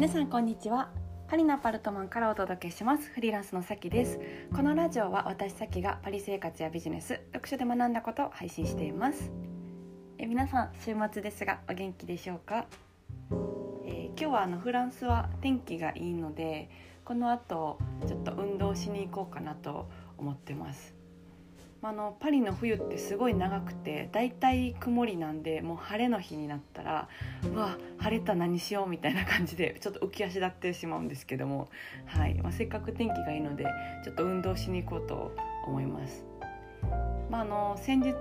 皆さんこんにちは。パリのアパルトマンからお届けします。フリーランスのさきです。このラジオは私さきがパリ生活やビジネス読書で学んだことを配信しています。え皆さん週末ですがお元気でしょうか、えー、今日はあのフランスは天気がいいのでこの後ちょっと運動しに行こうかなと思ってます。あのパリの冬ってすごい長くてだいたい曇りなんでもう晴れの日になったらうわ晴れた何しようみたいな感じでちょっと浮き足立ってしまうんですけども、はい。まあ、せっかく天気がいいのでちょっと運動しに行こうと思います。まあ、あの先日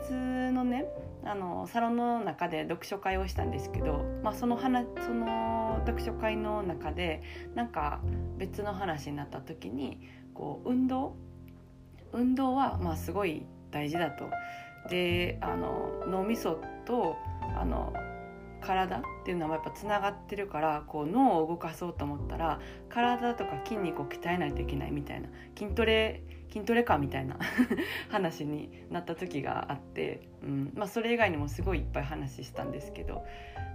のねあのサロンの中で読書会をしたんですけど、まあ、その話その読書会の中でなんか別の話になった時にこう運動？運動はまあすごい大事だと。であの脳みそとあの体っていうのはやっぱつながってるからこう脳を動かそうと思ったら体とか筋肉を鍛えないといけないみたいな筋トレ筋トレかみたいな 話になった時があって、うんまあ、それ以外にもすごいいっぱい話したんですけど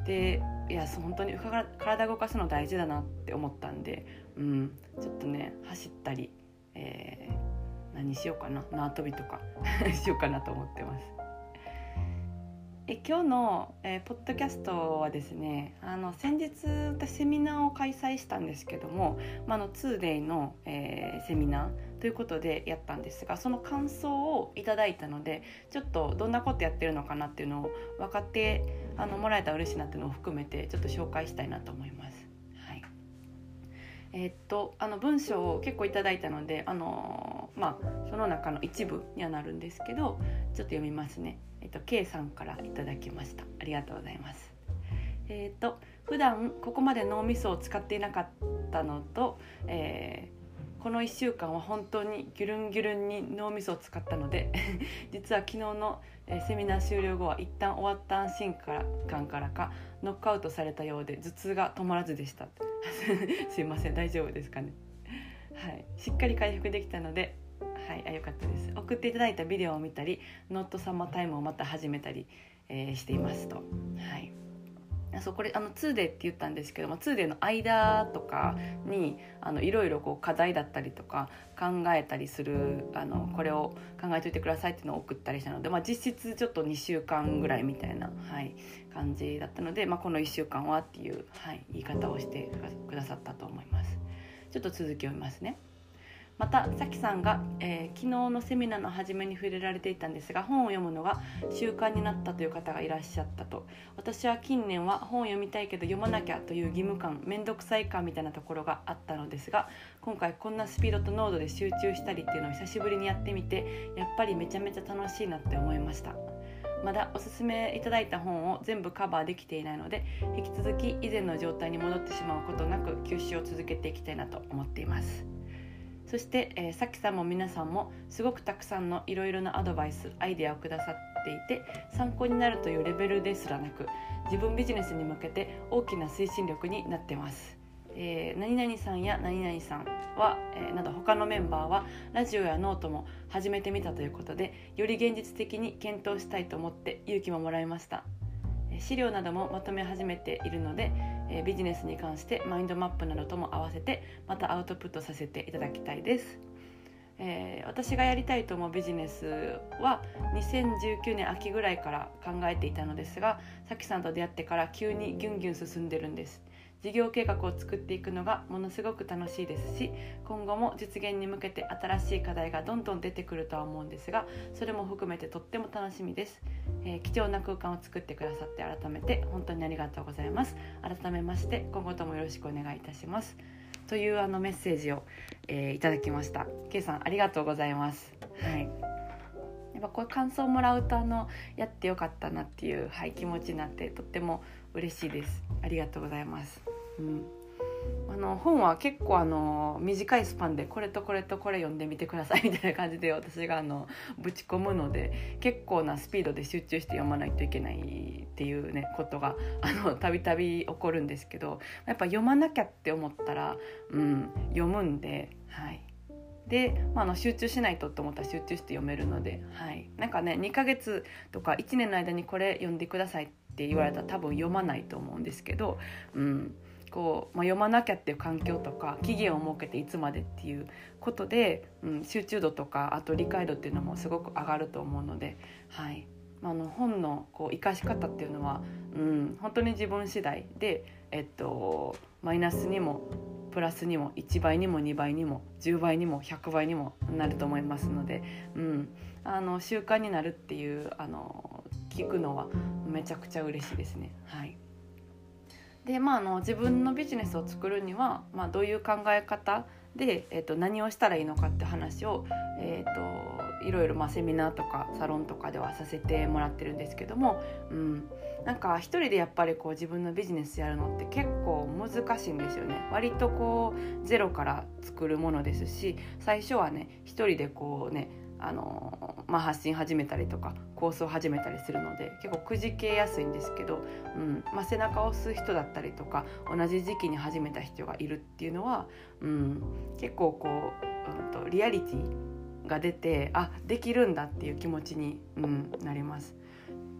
でいや本当に体動かすの大事だなって思ったんで、うん、ちょっとね走ったり、えー何しようかな縄跳びとか しようかなと思ってます。え今日の、えー、ポッドキャストはですねあの先日私セミナーを開催したんですけども、まあ、の 2day の、えー、セミナーということでやったんですがその感想をいただいたのでちょっとどんなことやってるのかなっていうのを分かってあのもらえたら嬉しいなっていうのを含めてちょっと紹介したいなと思います。えー、っとあの文章を結構いただいたのであのまあその中の一部にはなるんですけどちょっと読みますね。えっと K さんからいただきました。ありがとうございます。えー、っと普段ここまで脳みそを使っていなかったのと、えー、この1週間は本当にギュルンギュルンに脳みそを使ったので 実は昨日のセミナー終了後は一旦終わった安心感からかノックアウトされたようで頭痛が止まらずでした。すいません大丈夫ですかね。はい。しっかり回復できたのではいあよかったです。送っていただいたビデオを見たりノットサマータイムをまた始めたり、えー、していますと。はい。そうこれあの 2day って言ったんですけども 2day の間とかにあのいろいろこう課題だったりとか考えたりするあのこれを考えといてくださいっていうのを送ったりしたので、まあ、実質ちょっと2週間ぐらいみたいな、はい、感じだったので、まあ、この1週間はっていう、はい、言い方をしてくださったと思います。ちょっと続きを読みますね。またさきさんが、えー、昨日のセミナーの初めに触れられていたんですが本を読むのが習慣になったという方がいらっしゃったと。私は近年は本を読みたいけど読まなきゃという義務感面倒くさい感みたいなところがあったのですが今回こんなスピードと濃度で集中したりっていうのを久しぶりにやってみてやっぱりめちゃめちゃ楽しいなって思いました。まだおすすめいただいた本を全部カバーできていないので引き続き以前の状態に戻ってしまうことなく休止を続けていきたいなと思っています。そして、えー、さきさんも皆さんもすごくたくさんのいろいろなアドバイスアイデアをくださっていて参考になるというレベルですらなく自分ビジネスに向けて大きな推進力になってます。えー、何々さんや何々さんは、えー、など他のメンバーはラジオやノートも始めてみたということでより現実的に検討したいと思って勇気ももらいました資料などもまとめ始めているのでえビジネスに関してマインドマップなどとも合わせてまたアウトプットさせていただきたいです。えー、私がやりたいと思うビジネスは2019年秋ぐらいから考えていたのですがさきさんと出会ってから急にギュンギュン進んでるんです事業計画を作っていくのがものすごく楽しいですし今後も実現に向けて新しい課題がどんどん出てくるとは思うんですがそれも含めてとっても楽しみです、えー、貴重な空間を作ってくださって改めて本当にありがとうございます。改めまして今後ともよろしくお願いいたします。というあのメッセージを、えー、いただきました。K さんありがとうございます。はい。やっぱこういう感想をもらうとあのやってよかったなっていう、はい、気持ちになってとっても嬉しいです。ありがとうございますうん、あの本は結構あの短いスパンでこれとこれとこれ読んでみてくださいみたいな感じで私があのぶち込むので結構なスピードで集中して読まないといけないっていうねことがたびたび起こるんですけどやっぱ読まなきゃって思ったら、うん、読むんで。はい。で、まあ、あの集中しないとと思ったら集中して読めるので、はい、なんかね2ヶ月とか1年の間にこれ読んでくださいって言われたら多分読まないと思うんですけど、うん、こう、まあ、読まなきゃっていう環境とか期限を設けていつまでっていうことで、うん、集中度とかあと理解度っていうのもすごく上がると思うので、はい、あの本のこう生かし方っていうのは、うん、本当に自分次第で、えっと、マイナスにもプラスにも1倍にも2倍にも10倍にも100倍にもなると思いますので、うん、あの習慣になるっていうあの聞くのはめちゃくちゃ嬉しいですね。はい。でまあ、あの自分のビジネスを作るには、まあ、どういう考え方で、えーと、何をしたらいいのかって話を、えーと、いろいろ、まあ、セミナーとかサロンとかではさせてもらってるんですけども、うん、なんか一人でやっぱりこう自分のビジネスやるのって結構難しいんですよね。割とこうゼロから作るものですし最初はね一人でこうねあのまあ、発信始めたりとかコースを始めたりするので結構くじけやすいんですけど、うんまあ、背中を押す人だったりとか同じ時期に始めた人がいるっていうのは、うん、結構こう、うんと、リアリティが出てあできるんだっていう気持ちに、うん、なります。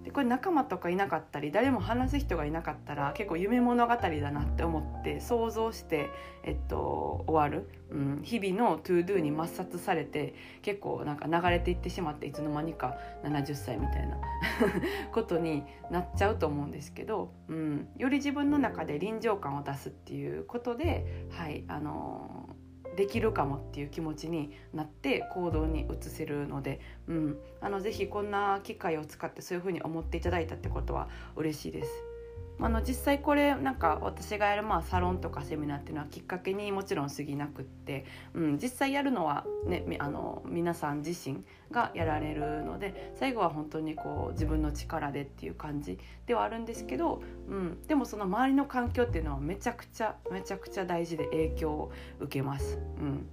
でこれ仲間とかいなかったり誰も話す人がいなかったら結構夢物語だなって思って想像して、えっと、終わる、うん、日々の ToDo に抹殺されて結構なんか流れていってしまっていつの間にか70歳みたいな ことになっちゃうと思うんですけど、うん、より自分の中で臨場感を出すっていうことで、はいあのできるかもっていう気持ちになって行動に移せるので、うん、あのぜひこんな機会を使ってそういうふうに思っていただいたってことは嬉しいです。あの実際これなんか私がやるまあサロンとかセミナーっていうのはきっかけにもちろん過ぎなくって、うん、実際やるのは、ね、あの皆さん自身がやられるので最後は本当にこう自分の力でっていう感じではあるんですけど、うん、でもその周りの環境っていうのはめちゃくちゃめちゃくちゃ大事で影響を受けます。うん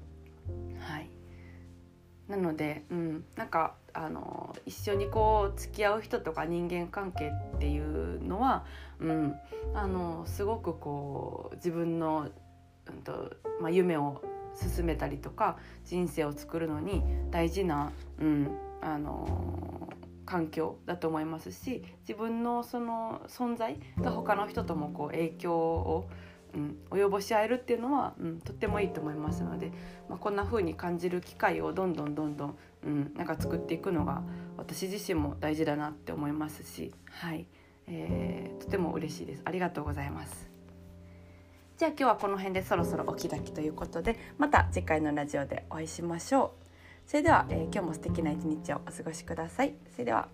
はいなので、うん、なんかあの一緒にこう付き合う人とか人間関係っていうのは、うん、あのすごくこう自分の、うんとまあ、夢を進めたりとか人生を作るのに大事な、うん、あの環境だと思いますし自分のその存在が他の人ともこう影響をうん、及ぼし合えるっていうのは、うん、とってもいいと思いますので、まあ、こんな風に感じる機会をどんどんどんどん、うん、なんか作っていくのが私自身も大事だなって思いますし、はいえー、とても嬉しいです。ありがとうございます。じゃあ今日はこの辺でそろそろお開きということでまた次回のラジオでお会いしましょう。それでは、えー、今日も素敵な一日をお過ごしください。それでは